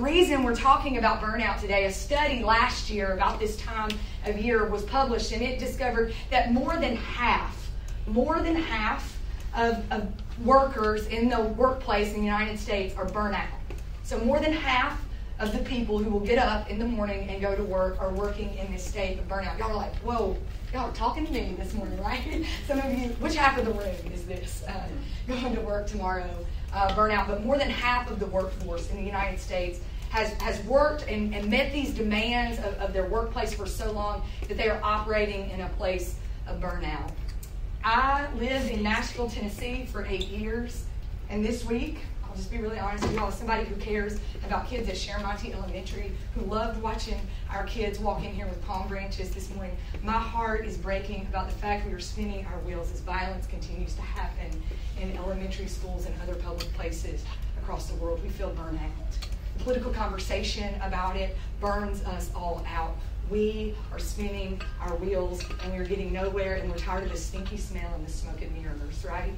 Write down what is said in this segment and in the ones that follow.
reason we're talking about burnout today, a study last year about this time of year was published, and it discovered that more than half, more than half of, of workers in the workplace in the United States are burnout. So more than half of the people who will get up in the morning and go to work are working in this state of burnout. Y'all are like, whoa, y'all are talking to me this morning, right? Some of you, which half of the room is this? Uh, going to work tomorrow, uh, burnout. But more than half of the workforce in the United States has, has worked and, and met these demands of, of their workplace for so long that they are operating in a place of burnout. I lived in Nashville, Tennessee for eight years, and this week I'll just be really honest with you all, somebody who cares about kids at Sharon Elementary, who loved watching our kids walk in here with palm branches this morning, my heart is breaking about the fact we are spinning our wheels as violence continues to happen in elementary schools and other public places across the world. We feel burnout. Political conversation about it burns us all out. We are spinning our wheels and we're getting nowhere and we're tired of the stinky smell and the smoke and mirrors, right?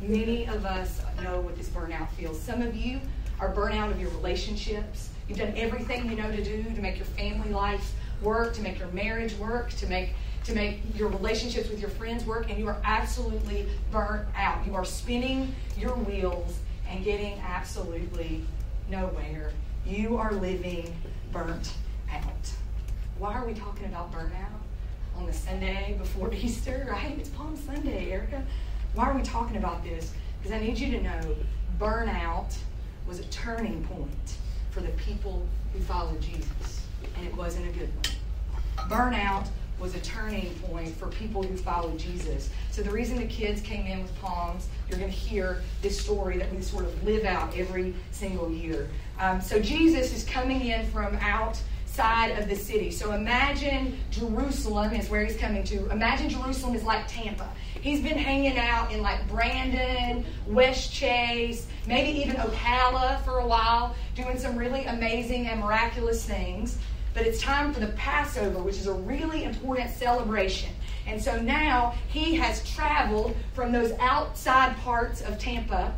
Many of us know what this burnout feels. Some of you are burnout of your relationships. You've done everything you know to do to make your family life work, to make your marriage work, to make to make your relationships with your friends work, and you are absolutely burnt out. You are spinning your wheels and getting absolutely nowhere. You are living burnt out. Why are we talking about burnout on the Sunday before Easter, right? It's Palm Sunday, Erica. Why are we talking about this? Because I need you to know burnout was a turning point for the people who followed Jesus, and it wasn't a good one. Burnout was a turning point for people who followed Jesus. So the reason the kids came in with palms, you're going to hear this story that we sort of live out every single year. Um, so Jesus is coming in from outside of the city. So imagine Jerusalem is where he's coming to. Imagine Jerusalem is like Tampa. He's been hanging out in like Brandon, Westchase, maybe even Ocala for a while, doing some really amazing and miraculous things. But it's time for the Passover, which is a really important celebration. And so now he has traveled from those outside parts of Tampa,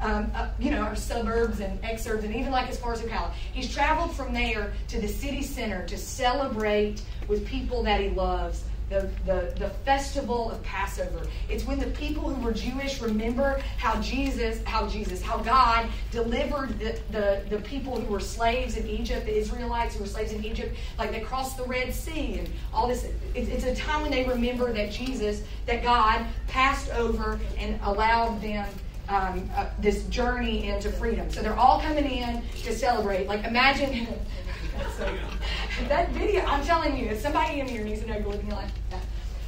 um, uh, you know, our suburbs and exurbs, and even like as far as Ocala. He's traveled from there to the city center to celebrate with people that he loves the, the, the festival of Passover. It's when the people who were Jewish remember how Jesus, how Jesus, how God delivered the, the, the people who were slaves in Egypt, the Israelites who were slaves in Egypt, like they crossed the Red Sea and all this. It's, it's a time when they remember that Jesus, that God passed over and allowed them um, uh, this journey into freedom. So they're all coming in to celebrate. Like imagine that video, I'm telling you, if somebody in here needs to know you're looking like that.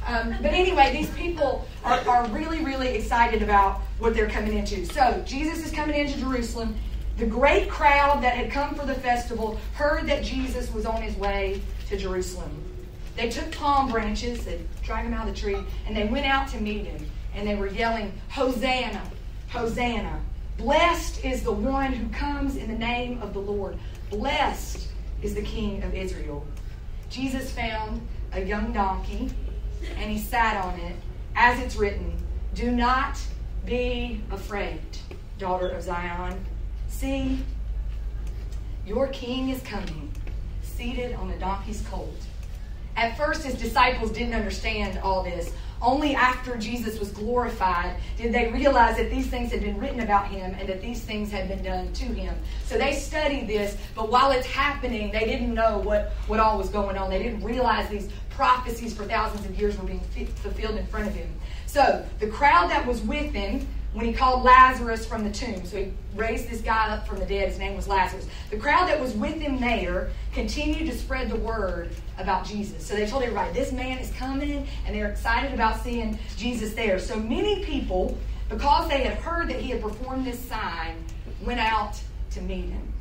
Um, but anyway, these people are, are really, really excited about what they're coming into. So, Jesus is coming into Jerusalem. The great crowd that had come for the festival heard that Jesus was on his way to Jerusalem. They took palm branches, they dragged him out of the tree, and they went out to meet him. And they were yelling, Hosanna, Hosanna. Blessed is the one who comes in the name of the Lord. Blessed is the King of Israel. Jesus found a young donkey and he sat on it, as it's written, Do not be afraid, daughter of Zion. See, your king is coming, seated on a donkey's colt. At first, his disciples didn't understand all this. Only after Jesus was glorified did they realize that these things had been written about him and that these things had been done to him. So they studied this, but while it's happening, they didn't know what, what all was going on. They didn't realize these prophecies for thousands of years were being fulfilled in front of him. So the crowd that was with him when he called Lazarus from the tomb. So he raised this guy up from the dead. His name was Lazarus. The crowd that was with him there continued to spread the word about Jesus. So they told everybody, this man is coming, and they're excited about seeing Jesus there. So many people, because they had heard that he had performed this sign, went out to meet him.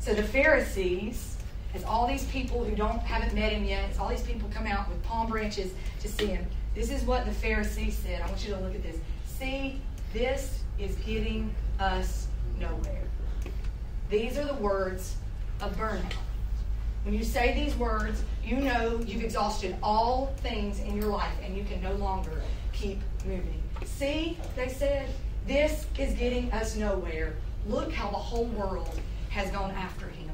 So the Pharisees, as all these people who don't haven't met him yet, as all these people come out with palm branches to see him, this is what the Pharisees said. I want you to look at this. See, this is getting us nowhere. These are the words of burnout. When you say these words, you know you've exhausted all things in your life and you can no longer keep moving. See, they said, this is getting us nowhere. Look how the whole world has gone after him.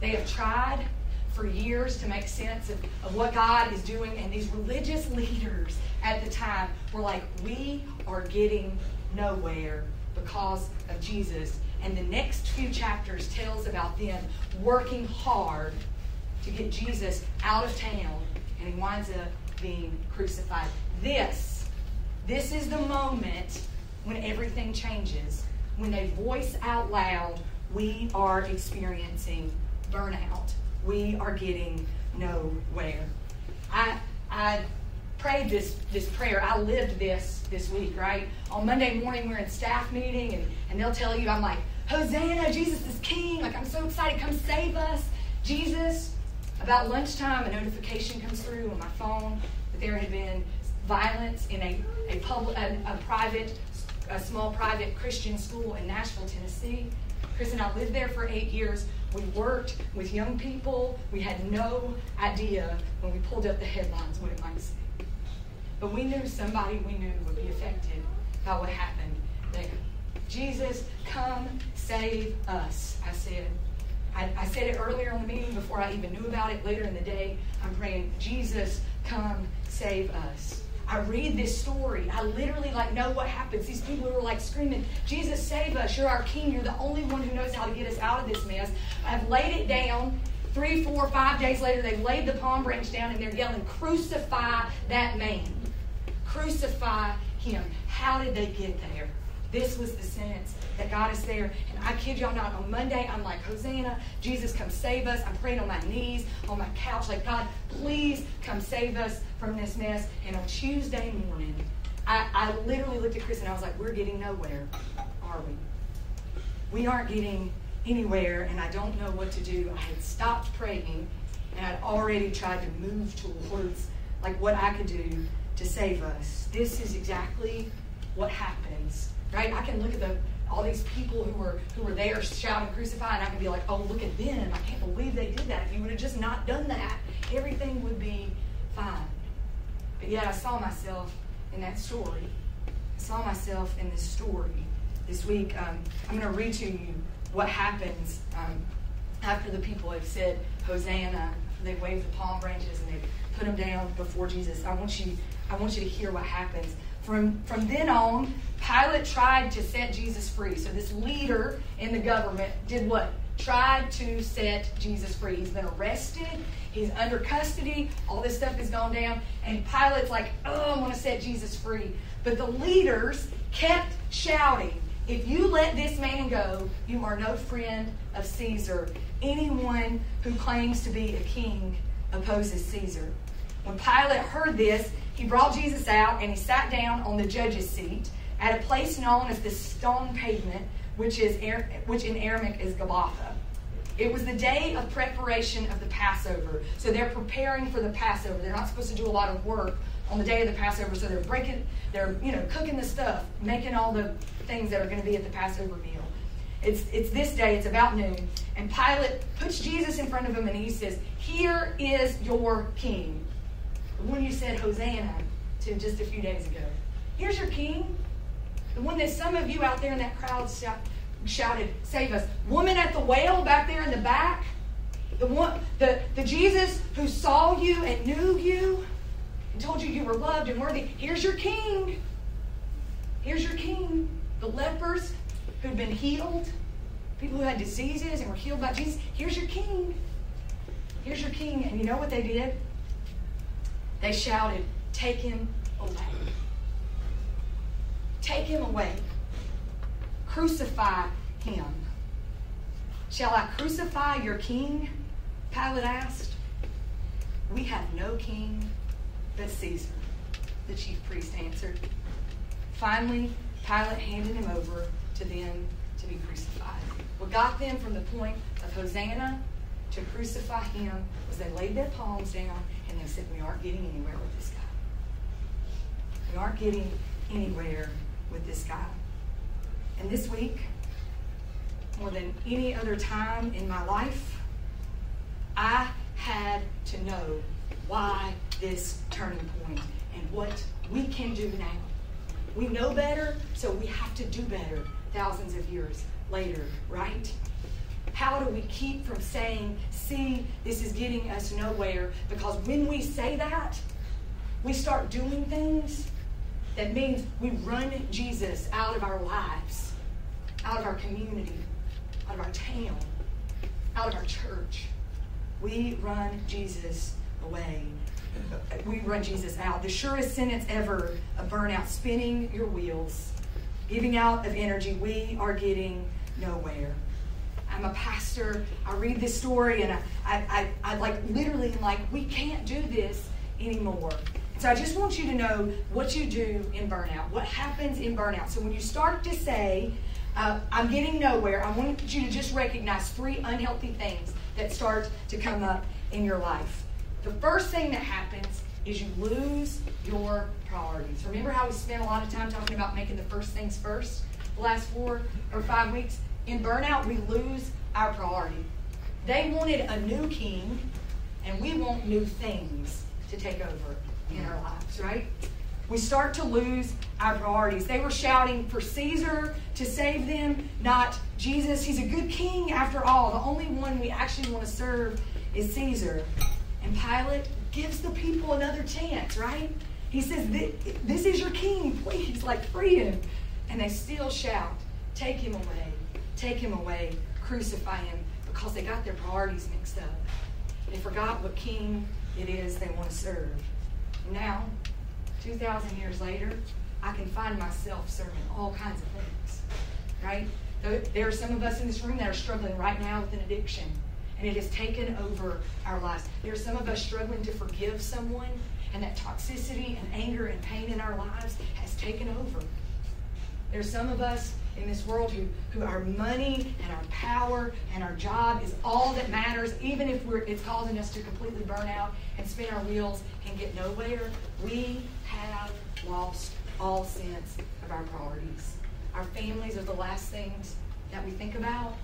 They have tried for years to make sense of, of what God is doing, and these religious leaders at the time were like, We are getting nowhere because of Jesus. And the next few chapters tells about them working hard to get Jesus out of town, and he winds up being crucified. This, this is the moment when everything changes. When they voice out loud, we are experiencing burnout. We are getting nowhere. I I prayed this this prayer. I lived this this week, right? On Monday morning we're in staff meeting and, and they'll tell you I'm like, Hosanna, Jesus is king. Like I'm so excited, come save us. Jesus. About lunchtime a notification comes through on my phone that there had been violence in a, a public a, a private a small private Christian school in Nashville, Tennessee. Chris and I lived there for eight years. We worked with young people. We had no idea when we pulled up the headlines what it might say. But we knew somebody we knew would be affected by what happened there. Jesus, come save us, I said. I, I said it earlier in the meeting before I even knew about it. Later in the day, I'm praying, Jesus, come save us. I read this story. I literally like know what happens. These people were like screaming, Jesus, save us. You're our king. You're the only one who knows how to get us out of this mess. I've laid it down. Three, four, five days later, they've laid the palm branch down and they're yelling, Crucify that man. Crucify him. How did they get there? This was the sentence that got us there. And I kid y'all not, on Monday, I'm like, Hosanna, Jesus, come save us. I'm praying on my knees, on my couch, like, God, please come save us from this mess. And on Tuesday morning, I, I literally looked at Chris and I was like, we're getting nowhere, are we? We aren't getting anywhere, and I don't know what to do. I had stopped praying, and I'd already tried to move towards like what I could do to save us. This is exactly what happens, right? I can look at the all these people who were who were there shouting crucify and I can be like, oh look at them. I can't believe they did that. If you would have just not done that, everything would be fine. But yet I saw myself in that story. I saw myself in this story. This week, um, I'm going to read to you what happens um, after the people have said Hosanna. They wave the palm branches and they've put them down before Jesus. I want you, I want you to hear what happens. From, from then on, Pilate tried to set Jesus free. So this leader in the government did what? Tried to set Jesus free. He's been arrested. He's under custody. All this stuff has gone down. And Pilate's like, oh, I want to set Jesus free. But the leaders kept shouting, if you let this man go, you are no friend of Caesar. Anyone who claims to be a king opposes Caesar. When Pilate heard this, he brought Jesus out and he sat down on the judge's seat at a place known as the stone pavement, which is which in Aramaic is Gabbatha. It was the day of preparation of the Passover. So they're preparing for the Passover. They're not supposed to do a lot of work on the day of the Passover, so they're breaking, they're you know cooking the stuff, making all the things that are going to be at the Passover meal. It's it's this day. It's about noon, and Pilate puts Jesus in front of him, and he says, "Here is your king." The one you said Hosanna to just a few days ago. Here's your king. The one that some of you out there in that crowd shout, shouted, Save us. Woman at the well back there in the back. The, one, the, the Jesus who saw you and knew you and told you you were loved and worthy. Here's your king. Here's your king. The lepers who'd been healed, people who had diseases and were healed by Jesus. Here's your king. Here's your king. And you know what they did? They shouted, Take him away. Take him away. Crucify him. Shall I crucify your king? Pilate asked. We have no king but Caesar, the chief priest answered. Finally, Pilate handed him over to them to be crucified. What got them from the point of Hosanna to crucify him was they laid their palms down and they said, We aren't getting anywhere with this guy. We aren't getting anywhere with this guy. And this week, more than any other time in my life, I had to know why this turning point and what we can do now. We know better, so we have to do better thousands of years later, right? How do we keep from saying, see, this is getting us nowhere? Because when we say that, we start doing things that means we run Jesus out of our lives, out of our community, out of our town, out of our church. We run Jesus away. We run Jesus out. The surest sentence ever of burnout, spinning your wheels, giving out of energy. We are getting nowhere. I'm a pastor. I read this story and I, I, I, I like literally am like, we can't do this anymore. So I just want you to know what you do in burnout, what happens in burnout. So when you start to say, uh, I'm getting nowhere, I want you to just recognize three unhealthy things that start to come up in your life. The first thing that happens is you lose your priorities. Remember how we spent a lot of time talking about making the first things first the last four or five weeks? In burnout, we lose our priority. They wanted a new king, and we want new things to take over in our lives, right? We start to lose our priorities. They were shouting for Caesar to save them, not Jesus. He's a good king after all. The only one we actually want to serve is Caesar. And Pilate gives the people another chance, right? He says, This is your king. Please, like, free him. And they still shout, Take him away. Take him away. Crucify him. Because they got their priorities mixed up. They forgot what king it is they want to serve. Now, 2,000 years later, I can find myself serving all kinds of things, right? There are some of us in this room that are struggling right now with an addiction, and it has taken over our lives. There are some of us struggling to forgive someone, and that toxicity and anger and pain in our lives has taken over. There's some of us in this world who, who our money and our power and our job is all that matters, even if we're, it's causing us to completely burn out and spin our wheels and get nowhere. We have lost all sense of our priorities. Our families are the last things that we think about.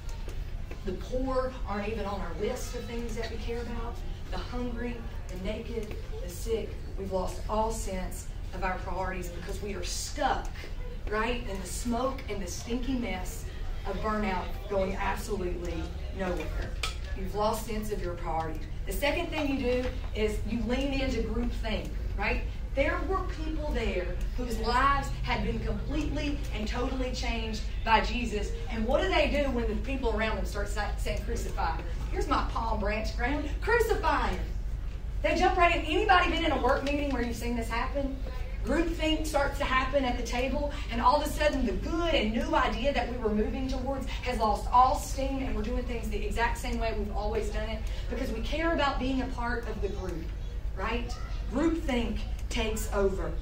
The poor aren't even on our list of things that we care about. The hungry, the naked, the sick. We've lost all sense of our priorities because we are stuck right? And the smoke and the stinky mess of burnout going absolutely nowhere. You've lost sense of your priority. The second thing you do is you lean into groupthink, right? There were people there whose lives had been completely and totally changed by Jesus. And what do they do when the people around them start saying, crucify? Here's my palm branch ground. Crucify him. They jump right in. Anybody been in a work meeting where you've seen this happen? Groupthink starts to happen at the table, and all of a sudden the good and new idea that we were moving towards has lost all steam, and we're doing things the exact same way we've always done it because we care about being a part of the group, right? Groupthink takes over.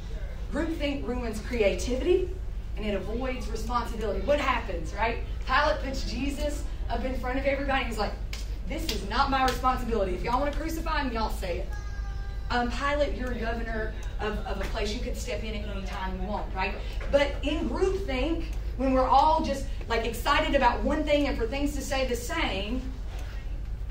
Groupthink ruins creativity and it avoids responsibility. What happens, right? Pilate puts Jesus up in front of everybody. And he's like, This is not my responsibility. If y'all want to crucify him, y'all say it. Um, Pilate, you're governor of, of a place. You could step in at any time you want, right? But in groupthink, when we're all just like excited about one thing and for things to stay the same,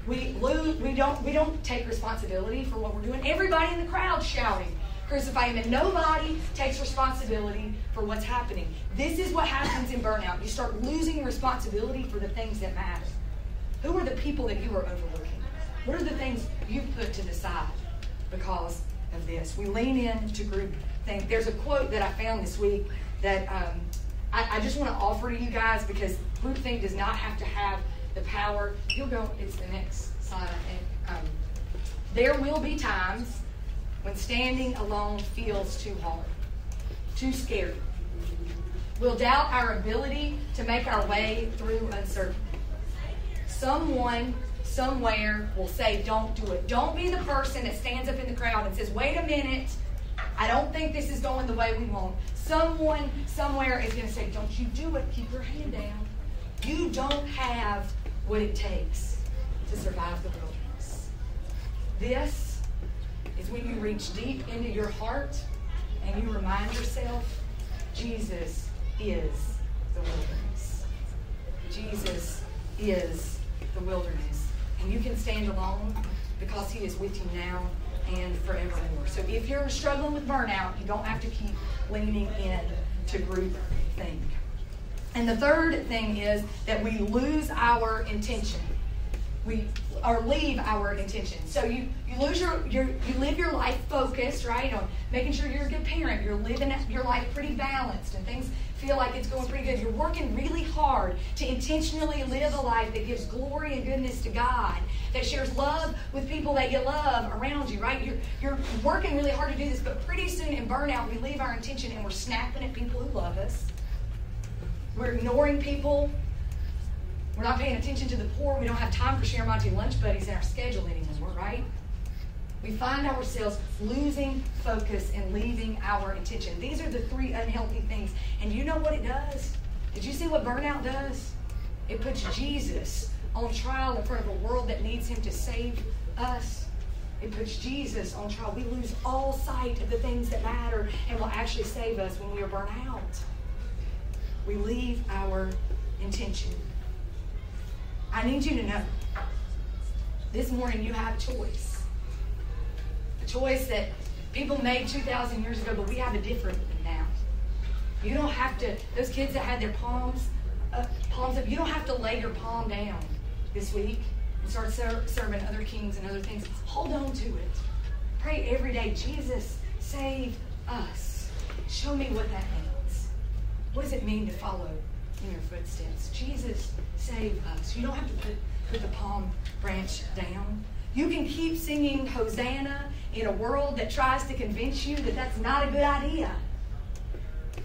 we lose. We don't. We don't take responsibility for what we're doing. Everybody in the crowd shouting, "Crucify him!" And nobody takes responsibility for what's happening. This is what happens in burnout. You start losing responsibility for the things that matter. Who are the people that you are overlooking? What are the things you've put to the side? Because of this. We lean in to group think. There's a quote that I found this week that um, I, I, just want to offer to you guys because group groupthink does not have to have the power. You'll go, it's the next slide, think. Um, there will be times when standing alone feels too hard, too scary. We'll doubt our ability to make our way through uncertainty. Someone somewhere will say, don't do it. Don't be the person that stands up in the crowd and says, wait a minute, I don't think this is going the way we want. Someone somewhere is going to say, don't you do it. Keep your hand down. You don't have what it takes to survive the wilderness. This is when you reach deep into your heart and you remind yourself, Jesus is the wilderness. Jesus is the wilderness. And you can stand alone because He is with you now and forevermore. So if you're struggling with burnout, you don't have to keep leaning in to group think. And the third thing is that we lose our intention. We or leave our intention. So you, you lose your, your you live your life focused, right, on making sure you're a good parent. You're living your life pretty balanced and things feel like it's going pretty good. You're working really hard to intentionally live a life that gives glory and goodness to God, that shares love with people that you love around you, right? You're, you're working really hard to do this, but pretty soon in burnout, we leave our intention and we're snapping at people who love us. We're ignoring people. We're not paying attention to the poor. We don't have time for Share lunch buddies in our schedule anymore, right? We find ourselves losing focus and leaving our intention. These are the three unhealthy things. And you know what it does? Did you see what burnout does? It puts Jesus on trial in front of a world that needs him to save us. It puts Jesus on trial. We lose all sight of the things that matter and will actually save us when we are burnt out. We leave our intention. I need you to know this morning you have a choice A choice that people made 2,000 years ago, but we have a different one now. You don't have to, those kids that had their palms, uh, palms up, you don't have to lay your palm down this week and start ser- serving other kings and other things. Hold on to it. Pray every day, Jesus, save us. Show me what that means. What does it mean to follow in your footsteps? Jesus, save us. You don't have to put, put the palm branch down. You can keep singing Hosanna in a world that tries to convince you that that's not a good idea.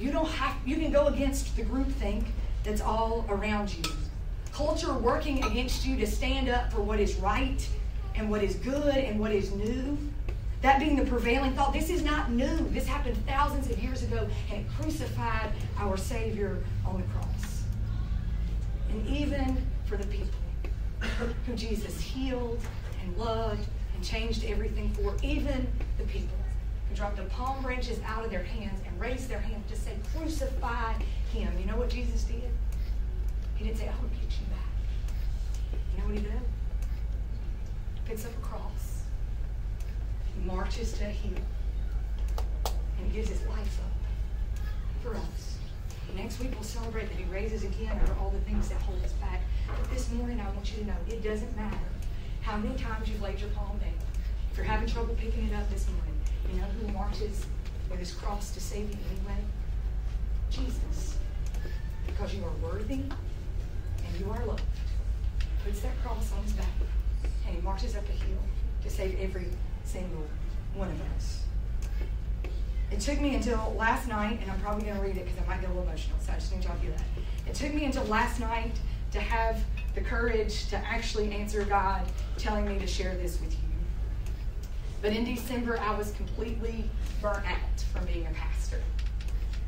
You don't have you can go against the groupthink that's all around you. Culture working against you to stand up for what is right and what is good and what is new. That being the prevailing thought, this is not new. This happened thousands of years ago and it crucified our Savior on the cross. And even for the people who Jesus healed and loved and changed everything for even the people who dropped the palm branches out of their hands and raised their hand to say, Crucify him. You know what Jesus did? He didn't say, I will get you back. You know what he did? He picks up a cross, he marches to a hill, and he gives his life up for us. Next week we'll celebrate that he raises again for all the things that hold us back. But this morning I want you to know it doesn't matter how many times you've laid your palm down. If you're having trouble picking it up this morning, you know who marches with his cross to save you anyway? Jesus. Because you are worthy and you are loved. Puts that cross on his back and he marches up a hill to save every single one of us. It took me until last night, and I'm probably going to read it because I might get a little emotional, so I just need y'all to hear that. It took me until last night to have the courage to actually answer God telling me to share this with you. But in December, I was completely burnt out from being a pastor.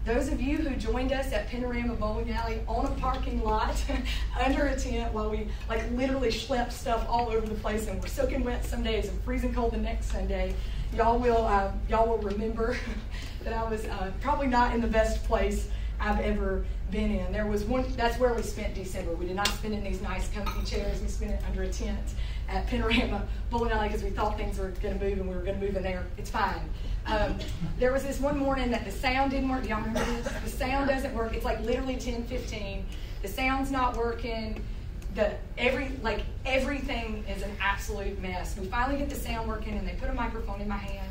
Those of you who joined us at Panorama Bowling Alley on a parking lot under a tent while we like literally schlepped stuff all over the place and we're soaking wet some days and freezing cold the next Sunday, y'all will uh, y'all will remember that I was uh, probably not in the best place I've ever been in. There was one, that's where we spent December. We did not spend in these nice comfy chairs. We spent it under a tent at Panorama Bowling Alley because we thought things were going to move and we were going to move in there. It's fine. Um, there was this one morning that the sound didn't work. Do y'all remember this? The sound doesn't work. It's like literally 10:15. The sound's not working. The every like everything is an absolute mess. We finally get the sound working and they put a microphone in my hand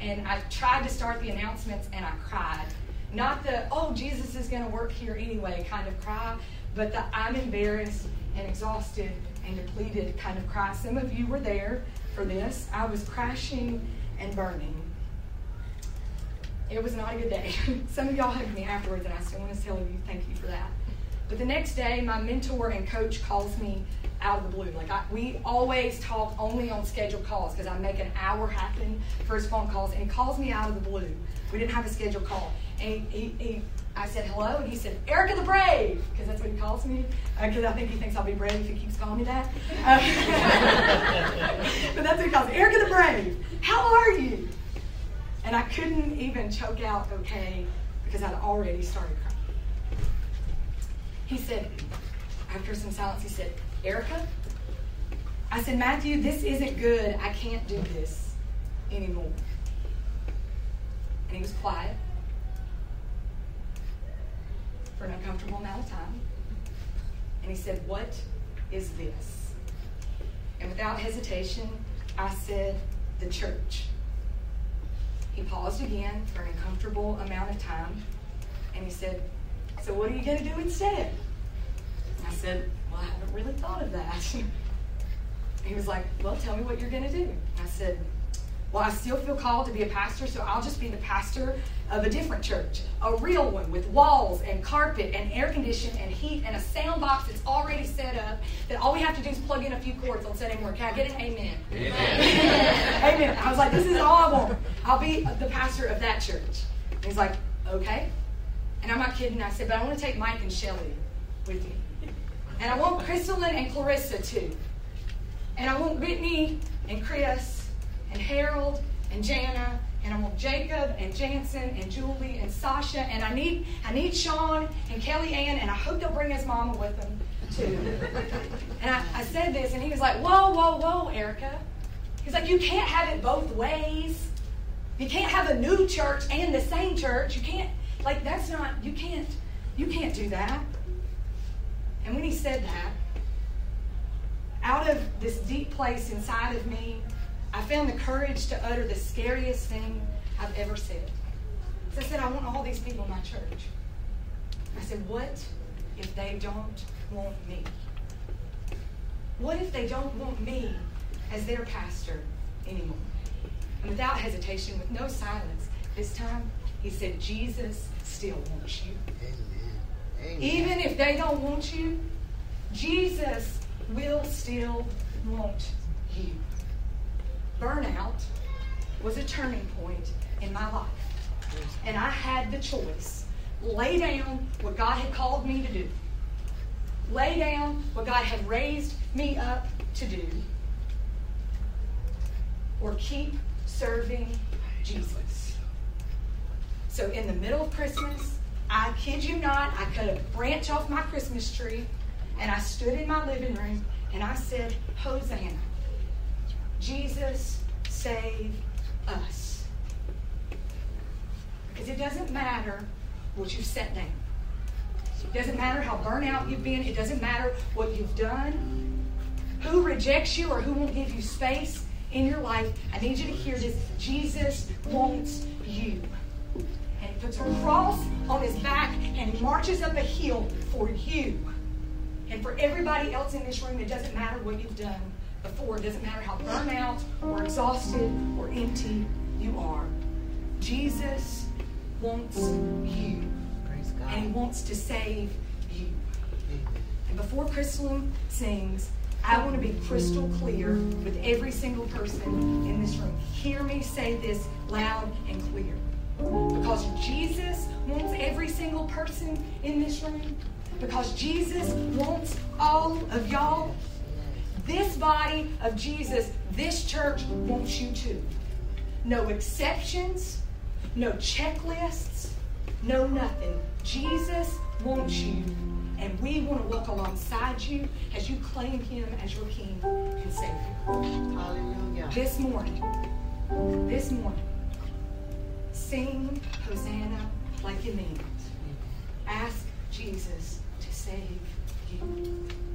and I tried to start the announcements and I cried not the, oh, Jesus is going to work here anyway kind of cry, but the I'm embarrassed and exhausted and depleted kind of cry. Some of you were there for this. I was crashing and burning. It was not a good day. Some of y'all hugged me afterwards, and I still want to tell you thank you for that. But the next day, my mentor and coach calls me out of the blue. Like I, we always talk only on scheduled calls because I make an hour happen for his phone calls, and he calls me out of the blue. We didn't have a scheduled call, and he, he, I said hello, and he said Erica the Brave, because that's what he calls me. Because uh, I think he thinks I'll be brave if he keeps calling me that. Uh, but that's what he calls me, Erica the Brave. How are you? And I couldn't even choke out okay because I'd already started crying. He said, after some silence, he said, Erica? I said, Matthew, this isn't good. I can't do this anymore. And he was quiet. for an uncomfortable amount of time. And he said, What is this? And without hesitation, I said, The church. He paused again for an uncomfortable amount of time. And he said, So what are you going to do instead? I said, Well, I haven't really thought of that. he was like, Well, tell me what you're going to do. I said, Well, I still feel called to be a pastor, so I'll just be the pastor of a different church, a real one with walls and carpet and air conditioning and heat and a sound box that's already set up that all we have to do is plug in a few cords on Sunday morning. Can I get an amen? Amen. amen. I was like, this is all I want. I'll be the pastor of that church. And he's like, okay. And I'm not kidding. I said, but I want to take Mike and Shelly with me. And I want Crystalline and Clarissa too. And I want Brittany and Chris and Harold and Jana and I want Jacob and Jansen and Julie and Sasha and I need I need Sean and Kelly Ann and I hope they'll bring his mama with them too. and I, I said this and he was like, Whoa, whoa, whoa, Erica. He's like, You can't have it both ways. You can't have a new church and the same church. You can't like that's not you can't you can't do that. And when he said that, out of this deep place inside of me, I found the courage to utter the scariest thing I've ever said. So I said, I want all these people in my church. I said, what if they don't want me? What if they don't want me as their pastor anymore? And without hesitation, with no silence, this time he said, Jesus still wants you. Amen. Amen. Even if they don't want you, Jesus will still want you burnout was a turning point in my life. And I had the choice lay down what God had called me to do, lay down what God had raised me up to do, or keep serving Jesus. So in the middle of Christmas, I kid you not, I cut a branch off my Christmas tree and I stood in my living room and I said, Hosanna. Jesus, save us. Because it doesn't matter what you've set down. It doesn't matter how burnt out you've been. It doesn't matter what you've done. Who rejects you or who won't give you space in your life. I need you to hear this. Jesus wants you. Puts a cross on his back and he marches up a hill for you. And for everybody else in this room, it doesn't matter what you've done before. It doesn't matter how burnt out or exhausted or empty you are. Jesus wants you. And he wants to save you. And before Crystalline sings, I want to be crystal clear with every single person in this room. Hear me say this loud and clear. Because Jesus wants every single person in this room. Because Jesus wants all of y'all this body of Jesus, this church wants you too. No exceptions, no checklists, no nothing. Jesus wants you, and we want to walk alongside you as you claim Him as your King and Savior. Hallelujah. This morning, this morning, sing Hosanna like you mean it. Ask Jesus to save you.